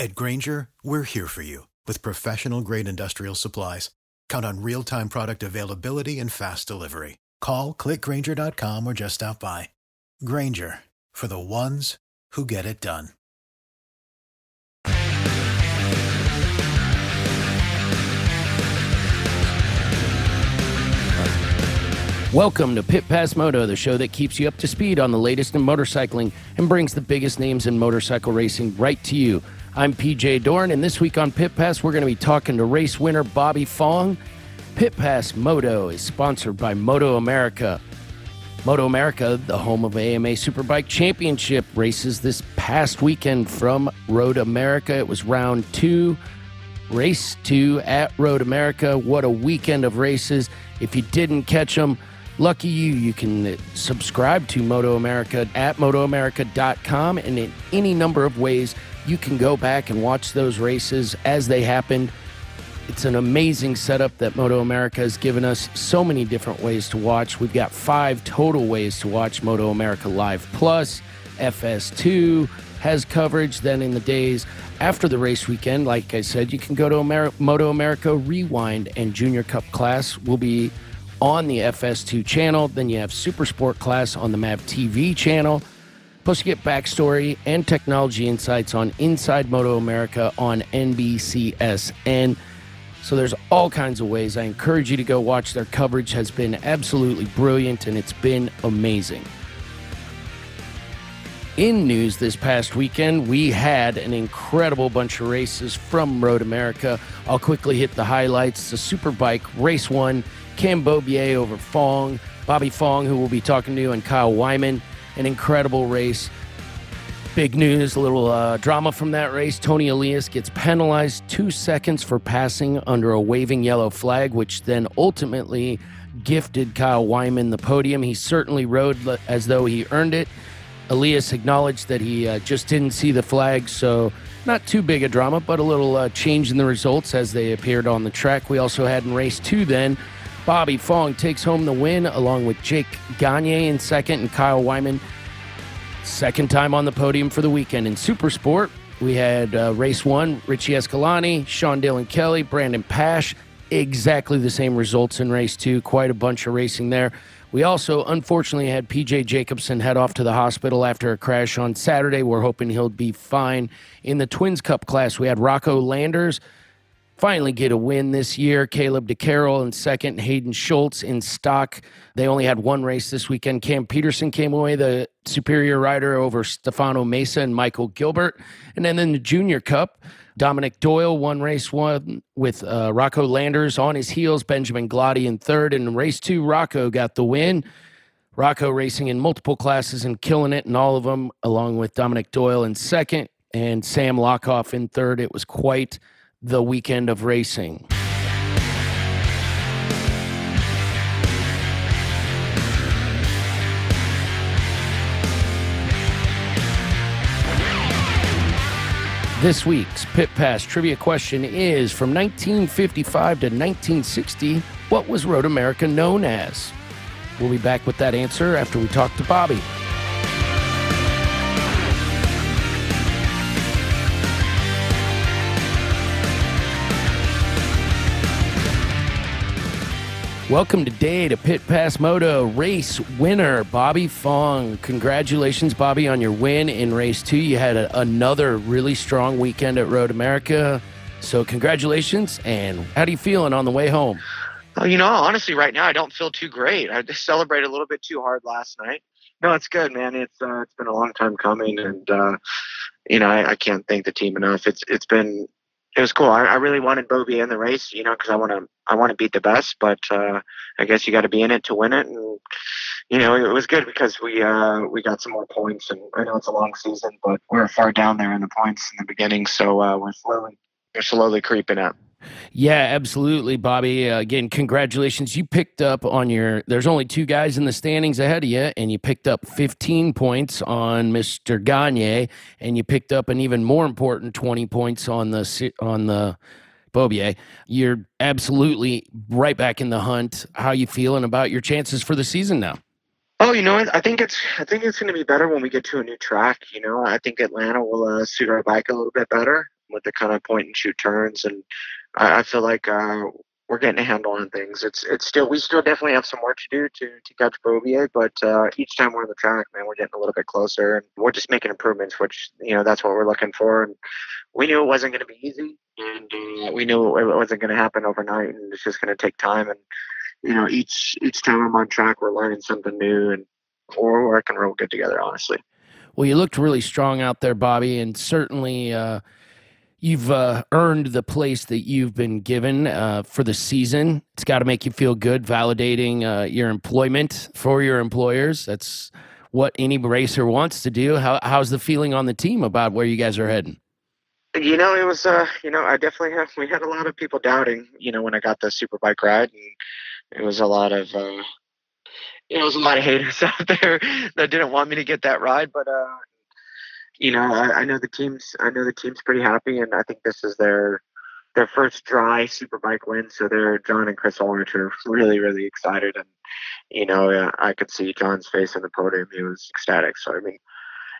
At Grainger, we're here for you with professional grade industrial supplies. Count on real time product availability and fast delivery. Call clickgrainger.com or just stop by. Grainger for the ones who get it done. Welcome to Pit Pass Moto, the show that keeps you up to speed on the latest in motorcycling and brings the biggest names in motorcycle racing right to you. I'm PJ Dorn, and this week on Pit Pass, we're going to be talking to race winner Bobby Fong. Pit Pass Moto is sponsored by Moto America. Moto America, the home of AMA Superbike Championship races this past weekend from Road America. It was round two, race two at Road America. What a weekend of races. If you didn't catch them, Lucky you, you can uh, subscribe to Moto America at motoamerica.com and in any number of ways you can go back and watch those races as they happened. It's an amazing setup that Moto America has given us so many different ways to watch. We've got five total ways to watch Moto America Live Plus. FS2 has coverage. Then in the days after the race weekend, like I said, you can go to Moto America Rewind and Junior Cup class will be on the FS2 channel. Then you have Super Sport class on the MAV TV channel. Plus, you get backstory and technology insights on Inside Moto America on NBCSN. So there's all kinds of ways. I encourage you to go watch their coverage has been absolutely brilliant and it's been amazing. In news this past weekend, we had an incredible bunch of races from Road America. I'll quickly hit the highlights. The Superbike Race 1 Cam Beaubier over Fong, Bobby Fong, who we'll be talking to, and Kyle Wyman. An incredible race. Big news, a little uh, drama from that race. Toni Elias gets penalized two seconds for passing under a waving yellow flag, which then ultimately gifted Kyle Wyman the podium. He certainly rode as though he earned it. Elias acknowledged that he uh, just didn't see the flag, so not too big a drama, but a little uh, change in the results as they appeared on the track. We also had in race two then Bobby Fong takes home the win along with Jake Gagne in second and Kyle Wyman second time on the podium for the weekend. In Super Sport, we had uh, race one, Richie Escalante, Sean Dylan Kelly, Brandon Paasch. Exactly the same results in race two. Quite a bunch of racing there. We also, unfortunately, had PJ Jacobsen head off to the hospital after a crash on Saturday. We're hoping he'll be fine. In the Twins Cup class, we had Rocco Landers finally get a win this year. Kaleb De Keyrel in second, Hayden Schultz in stock. They only had one race this weekend. Cam Petersen came away the superior rider over Stefano Mesa and Michael Gilbert. And then in the Junior Cup, Dominic Doyle won race one with uh, Rocco Landers on his heels, Benjamin Gloddy in third. And in race two, Rocco got the win. Rocco racing in multiple classes and killing it in all of them, along with Dominic Doyle in second and Sam Lochoff in third. It was quite – the weekend of racing. This week's Pit Pass trivia question is from 1955 to 1960, what was Road America known as? We'll be back with that answer after we talk to Bobby. Welcome today to Pit Pass Moto race winner, Bobby Fong. Congratulations, Bobby, on your win in race two. You had a, another really strong weekend at Road America. So, congratulations. And how are you feeling on the way home? Oh, you know, honestly, right now I don't feel too great. I just celebrated a little bit too hard last night. No, it's good, man. It's uh, it's been a long time coming, and uh, you know, I, I can't thank the team enough. It's it's been it was cool. I, I really wanted Beaubier in the race, you know, because I want to I want to beat the best. But uh, I guess you got to be in it to win it, and you know it was good because we uh, we got some more points. And I know it's a long season, but we're far down there in the points in the beginning, so uh, we're slowly we're slowly creeping up. Yeah, absolutely, Bobby. Uh, again, congratulations. You picked up on your. There's only two guys in the standings ahead of you, and you picked up 15 points on Mr. Gagne, and you picked up an even more important 20 points on the on the Beaubier. You're absolutely right back in the hunt. How you feeling about your chances for the season now? Oh, you know, I think it's I think it's going to be better when we get to a new track. You know, I think Atlanta will uh, suit our bike a little bit better with the kind of point and shoot turns and I, I feel like uh, we're getting a handle on things. It's it's still we still definitely have some work to do to to catch Beaubier, but uh, each time we're on the track, man, we're getting a little bit closer, and we're just making improvements. Which you know that's what we're looking for, and we knew it wasn't going to be easy, and uh, we knew it wasn't going to happen overnight, and it's just going to take time. And you know, each each time I'm on track, we're learning something new, and we're working real good together, honestly. Well, you looked really strong out there, Bobby, and certainly. Uh You've uh, earned the place that you've been given uh, for the season. It's got to make you feel good, validating uh, your employment for your employers. That's what any racer wants to do. How, how's the feeling on the team about where you guys are heading? You know, it was, uh, you know, I definitely have, we had a lot of people doubting, you know, when I got the superbike ride. And it was a lot of, uh, it was a lot of haters out there that didn't want me to get that ride. But, uh, you know, I, I know the team's I know the team's pretty happy, and I think this is their their first dry superbike win. So they're John and Chris Ulrich are really really excited, and you know I could see John's face on the podium. He was ecstatic. So I mean,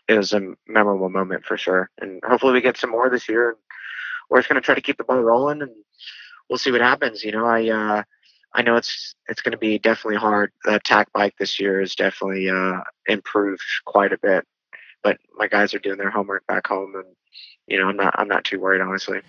it was a memorable moment for sure, and hopefully we get some more this year. We're just to try to keep the ball rolling, and we'll see what happens. You know, I. Uh, I know it's it's going to be definitely hard. The attack bike this year is definitely uh, improved quite a bit but my guys are doing their homework back home, and you know I'm not I'm not too worried honestly.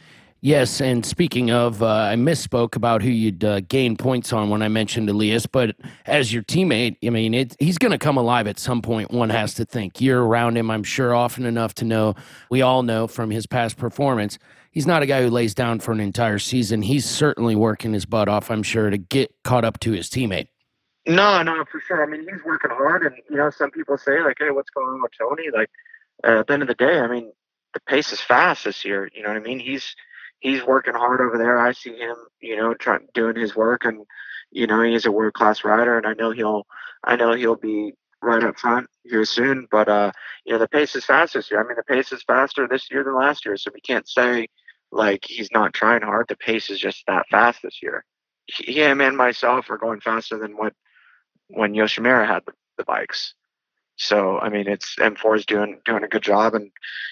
Yes, and speaking of, uh, I misspoke about who you'd uh, gain points on when I mentioned Elias, but as your teammate, I mean, it, he's going to come alive at some point. One has to think. You're around him, I'm sure, often enough to know. We all know from his past performance, he's not a guy who lays down for an entire season. He's certainly working his butt off, I'm sure, to get caught up to his teammate. No, no, for sure. I mean, he's working hard, and you know, some people say like, "Hey, what's going on with Toni?" Like, uh, at the end of the day, I mean, the pace is fast this year. You know what I mean? He's he's working hard over there. I see him, you know, trying doing his work, and you know, he's a world class rider, and I know he'll, I know he'll be right up front here soon. But uh, you know, the pace is fast this year. I mean, the pace is faster this year than last year, so we can't say like he's not trying hard. The pace is just that fast this year. Him and myself are going faster than what when Yoshimura had the, the bikes. So I mean, it's M4 is doing doing a good job, and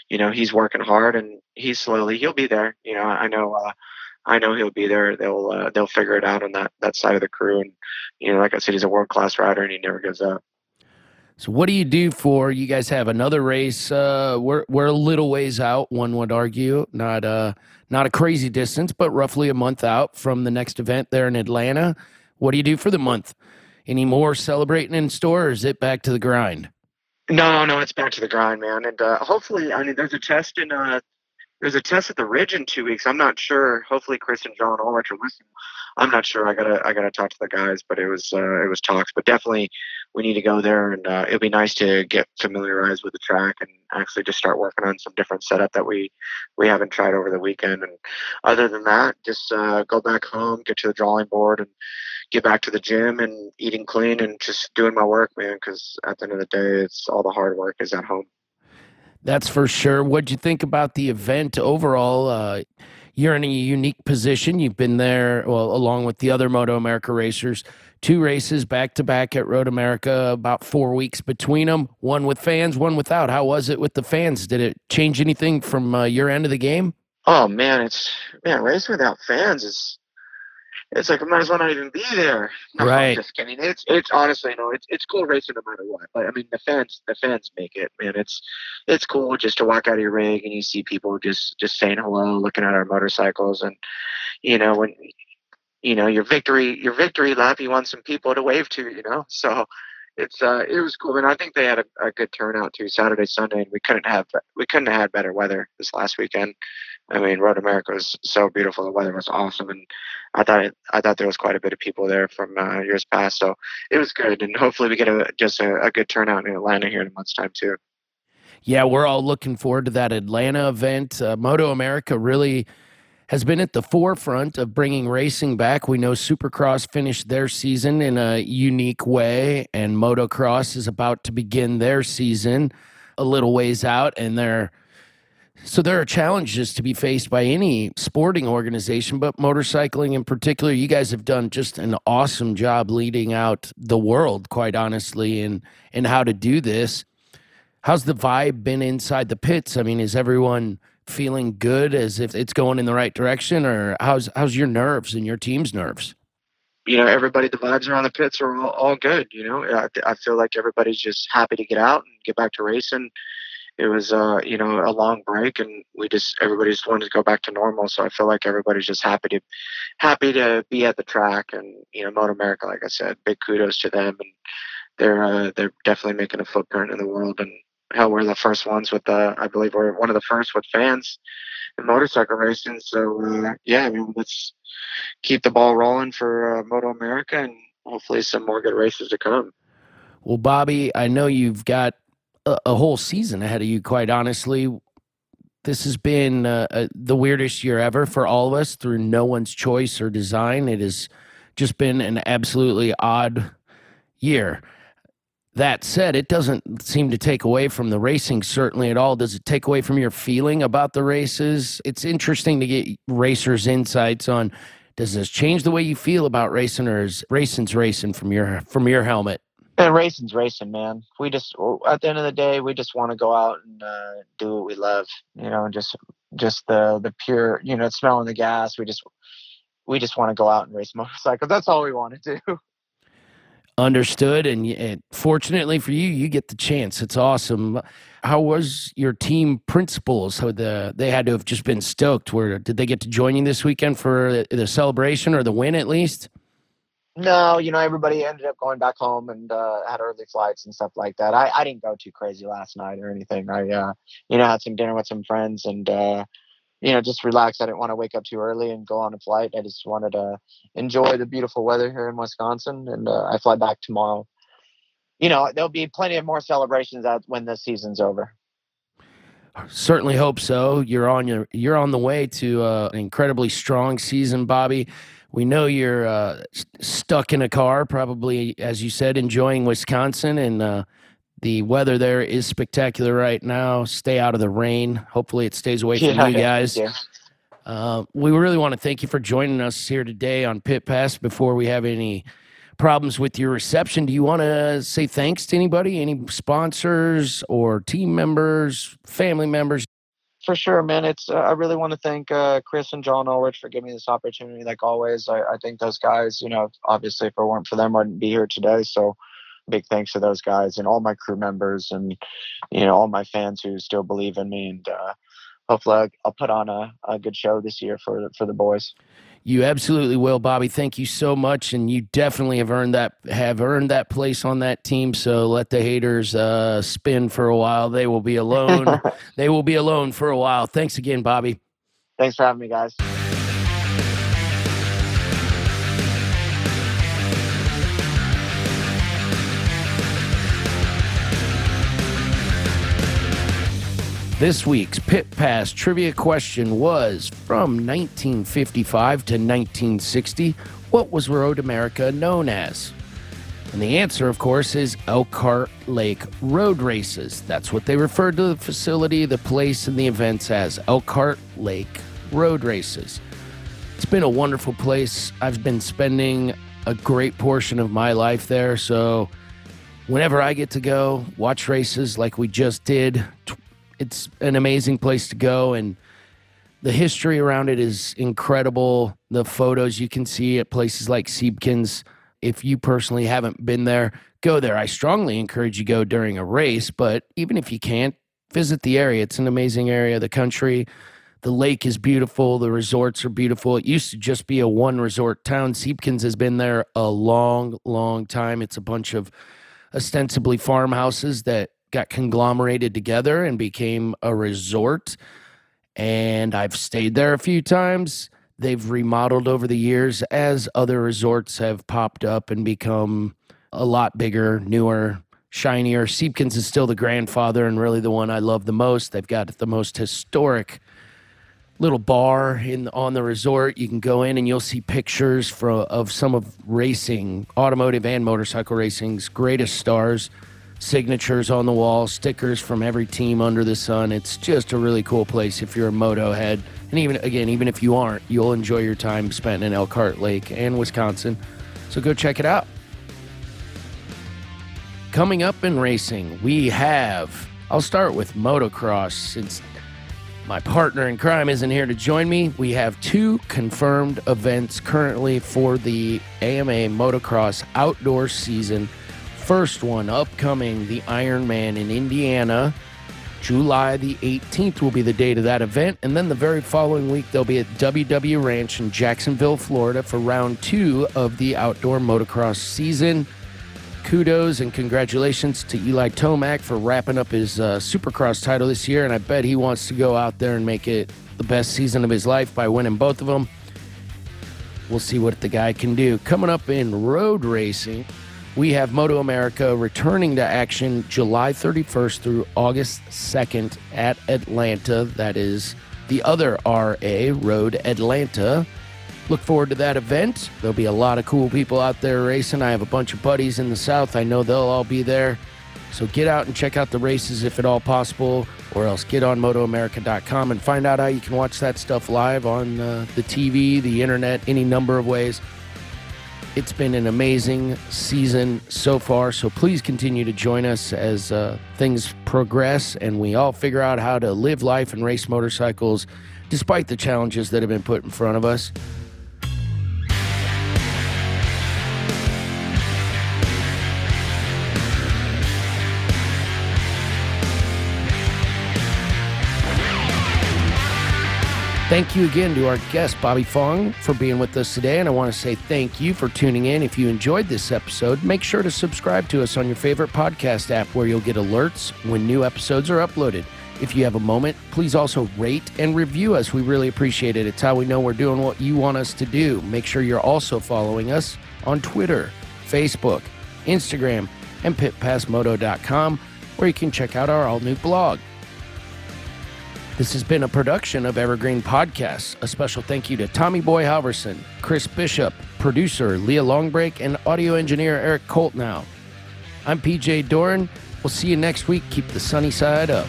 you know he's working hard, and he's slowly he'll be there. You know, I know uh, I know he'll be there. They'll uh, they'll figure it out on that that side of the crew, and you know, like I said, he's a world class rider, and he never gives up. So what do you do for you guys have another race? Uh, we're we're a little ways out. One would argue, not uh not a crazy distance, but roughly a month out from the next event there in Atlanta. What do you do for the month? Any more celebrating in store, or is it back to the grind? No, no, it's back to the grind, man. And uh, hopefully, I mean, there's a test in uh, there's a test at the Ridge in two weeks. I'm not sure. Hopefully, Chris and John Ulrich are listening. I'm not sure. I gotta I gotta talk to the guys, but it was uh, it was talks. But definitely, we need to go there, and uh, it'll be nice to get familiarized with the track and actually just start working on some different setup that we we haven't tried over the weekend. And other than that, just uh, go back home, get to the drawing board, and get back to the gym and eating clean and just doing my work, man. Because at the end of the day, it's all the hard work is at home. That's for sure. What'd you think about the event overall? Uh, you're in a unique position. You've been there, well, along with the other Moto America racers, two races back to back at Road America, about four weeks between them, one with fans, one without. How was it with the fans? Did it change anything from uh, your end of the game? Oh man, it's man, race without fans is it's like I might as well not even be there. No, right. I'm just kidding. It's it's honestly no, it's it's cool racing no matter what. But I mean the fans the fans make it, man. It's it's cool just to walk out of your rig and you see people just just saying hello, looking at our motorcycles and you know, when you know, your victory your victory lap you want some people to wave to, you know. So it's uh it was cool and I think they had a, a good turnout too Saturday, Sunday and we couldn't have we couldn't have had better weather this last weekend. I mean, Road America was so beautiful. The weather was awesome, and I thought it, I thought there was quite a bit of people there from uh, years past. So it was good, and hopefully we get a just a, a good turnout in Atlanta here in a month's time too. Yeah, we're all looking forward to that Atlanta event. Uh, Moto America really has been at the forefront of bringing racing back. We know Supercross finished their season in a unique way, and Motocross is about to begin their season a little ways out, and they're so there are challenges to be faced by any sporting organization, but motorcycling in particular. You guys have done just an awesome job leading out the world, quite honestly, in in how to do this. How's the vibe been inside the pits? I mean, is everyone feeling good as if it's going in the right direction, or how's how's your nerves and your team's nerves? You know, everybody, the vibes around the pits are all, all good. You know, I, I feel like everybody's just happy to get out and get back to racing it was uh you know a long break and we just everybody just wanted to go back to normal. So i feel like everybody's just happy to happy to be at the track and you know moto america like i said big kudos to them and they're uh, they're definitely making a footprint in the world and hell we're the first ones with uh i believe we're one of the first with fans in motorcycle racing. So uh, yeah i mean let's keep the ball rolling for uh, moto america and hopefully some more good races to come. Well bobby i know you've got a, whole season ahead of you, quite honestly. This has been uh, uh, the weirdest year ever for all of us through no one's choice or design. It has just been an absolutely odd year. That said, it doesn't seem to take away from the racing certainly at all. Does it take away from your feeling about the races? It's interesting to get racers' insights on does this change the way you feel about racing or is racing's racing from your from your helmet? And racing's racing, man. We just at the end of the day, we just want to go out and uh, do what we love. You know, just just the the pure, you know, smelling the gas. We just we just want to go out and race motorcycles. That's all we want to do. Understood, and, and fortunately for you, you get the chance. It's awesome. How was your team principals? How the they had to have just been stoked. Where did they get to join you this weekend for the celebration or the win at least? No, you know, everybody ended up going back home and uh, had early flights and stuff like that. I, I didn't go too crazy last night or anything. I, uh, you know, had some dinner with some friends and, uh, you know, just relax. I didn't want to wake up too early and go on a flight. I just wanted to enjoy the beautiful weather here in Wisconsin, and uh, I fly back tomorrow. You know, there'll be plenty of more celebrations out when the season's over. Certainly hope so. You're on your you're on the way to uh, an incredibly strong season, Bobby. We know you're uh, stuck in a car, probably, as you said, enjoying Wisconsin, and uh, the weather there is spectacular right now. Stay out of the rain. Hopefully, it stays away from yeah, you guys. Yeah. Uh, we really want to thank you for joining us here today on Pit Pass. Before we have any problems with your reception, do you want to say thanks to anybody, any sponsors or team members, family members? For sure, man. It's uh, I really want to thank uh, Chris and John Ulrich for giving me this opportunity. Like always, I, I think those guys, you know, obviously if it weren't for them, I wouldn't be here today. So big thanks to those guys and all my crew members and you know all my fans who still believe in me. And uh, hopefully, I'll put on a, a good show this year for for the boys. You absolutely will, Bobby. Thank you so much, and you definitely have earned that have earned that place on that team. So let the haters uh, spin for a while. They will be alone. they will be alone for a while. Thanks again, Bobby. Thanks for having me, guys. This week's Pit Pass trivia question was from 1955 to 1960, what was Road America known as? And the answer, of course, is Elkhart Lake Road Races. That's what they referred to the facility, the place, and the events as Elkhart Lake Road Races. It's been a wonderful place. I've been spending a great portion of my life there. So, whenever I get to go watch races like we just did it's an amazing place to go. And The history around it is incredible. The photos you can see at places like Siebkens. If you personally haven't been there, go there. I strongly encourage you go during a race, but even if you can't, visit the area. It's an amazing area of the country. The lake is beautiful. The resorts are beautiful. It used to just be a one resort town. Siebkens has been there a long, long time. It's a bunch of ostensibly farmhouses that got conglomerated together and became a resort. And I've stayed there a few times. They've remodeled over the years as other resorts have popped up and become a lot bigger, newer, shinier. Siebkens is still the grandfather and really the one I love the most. They've got the most historic little bar in on the resort. You can go in and you'll see pictures for, of some of racing, automotive and motorcycle racing's greatest stars. Signatures on the wall, stickers from every team under the sun. It's just a really cool place if you're a moto head. And even again, even if you aren't, you'll enjoy your time spent in Elkhart Lake and Wisconsin. So go check it out. Coming up in racing, we have. I'll start with motocross since my partner in crime isn't here to join me. We have two confirmed events currently for the AMA motocross outdoor season. First one upcoming, the Ironman in Indiana. July the 18th will be the date of that event. And then the very following week, they'll be at WW Ranch in Jacksonville, Florida for round two of the outdoor motocross season kudos and congratulations to Eli Tomac for wrapping up his uh, Supercross title this year. And I bet he wants to go out there and make it the best season of his life by winning both of them. We'll see what the guy can do. Coming up in road racing, we have Moto America returning to action July 31st through August 2nd at Atlanta. That is the other RA Road Atlanta. Look forward to that event. There'll be a lot of cool people out there racing. I have a bunch of buddies in the South. I know they'll all be there. So get out and check out the races if at all possible, or else get on MotoAmerica.com and find out how you can watch that stuff live on uh, the TV, the internet, any number of ways. It's been an amazing season so far, so please continue to join us as uh, things progress and we all figure out how to live life and race motorcycles despite the challenges that have been put in front of us. Thank you again to our guest, Bobby Fong, for being with us today. And I want to say thank you for tuning in. If you enjoyed this episode, make sure to subscribe to us on your favorite podcast app where you'll get alerts when new episodes are uploaded. If you have a moment, please also rate and review us. We really appreciate it. It's how we know we're doing what you want us to do. Make sure you're also following us on Twitter, Facebook, Instagram, and pitpassmoto.com, where you can check out our all new blog. This has been a production of Evergreen Podcasts. A special thank you to Tommy Boy Halverson, Chris Bishop, producer Leah Longbreak, and audio engineer Eric Coltnow. I'm PJ Doran. We'll see you next week. Keep the sunny side up.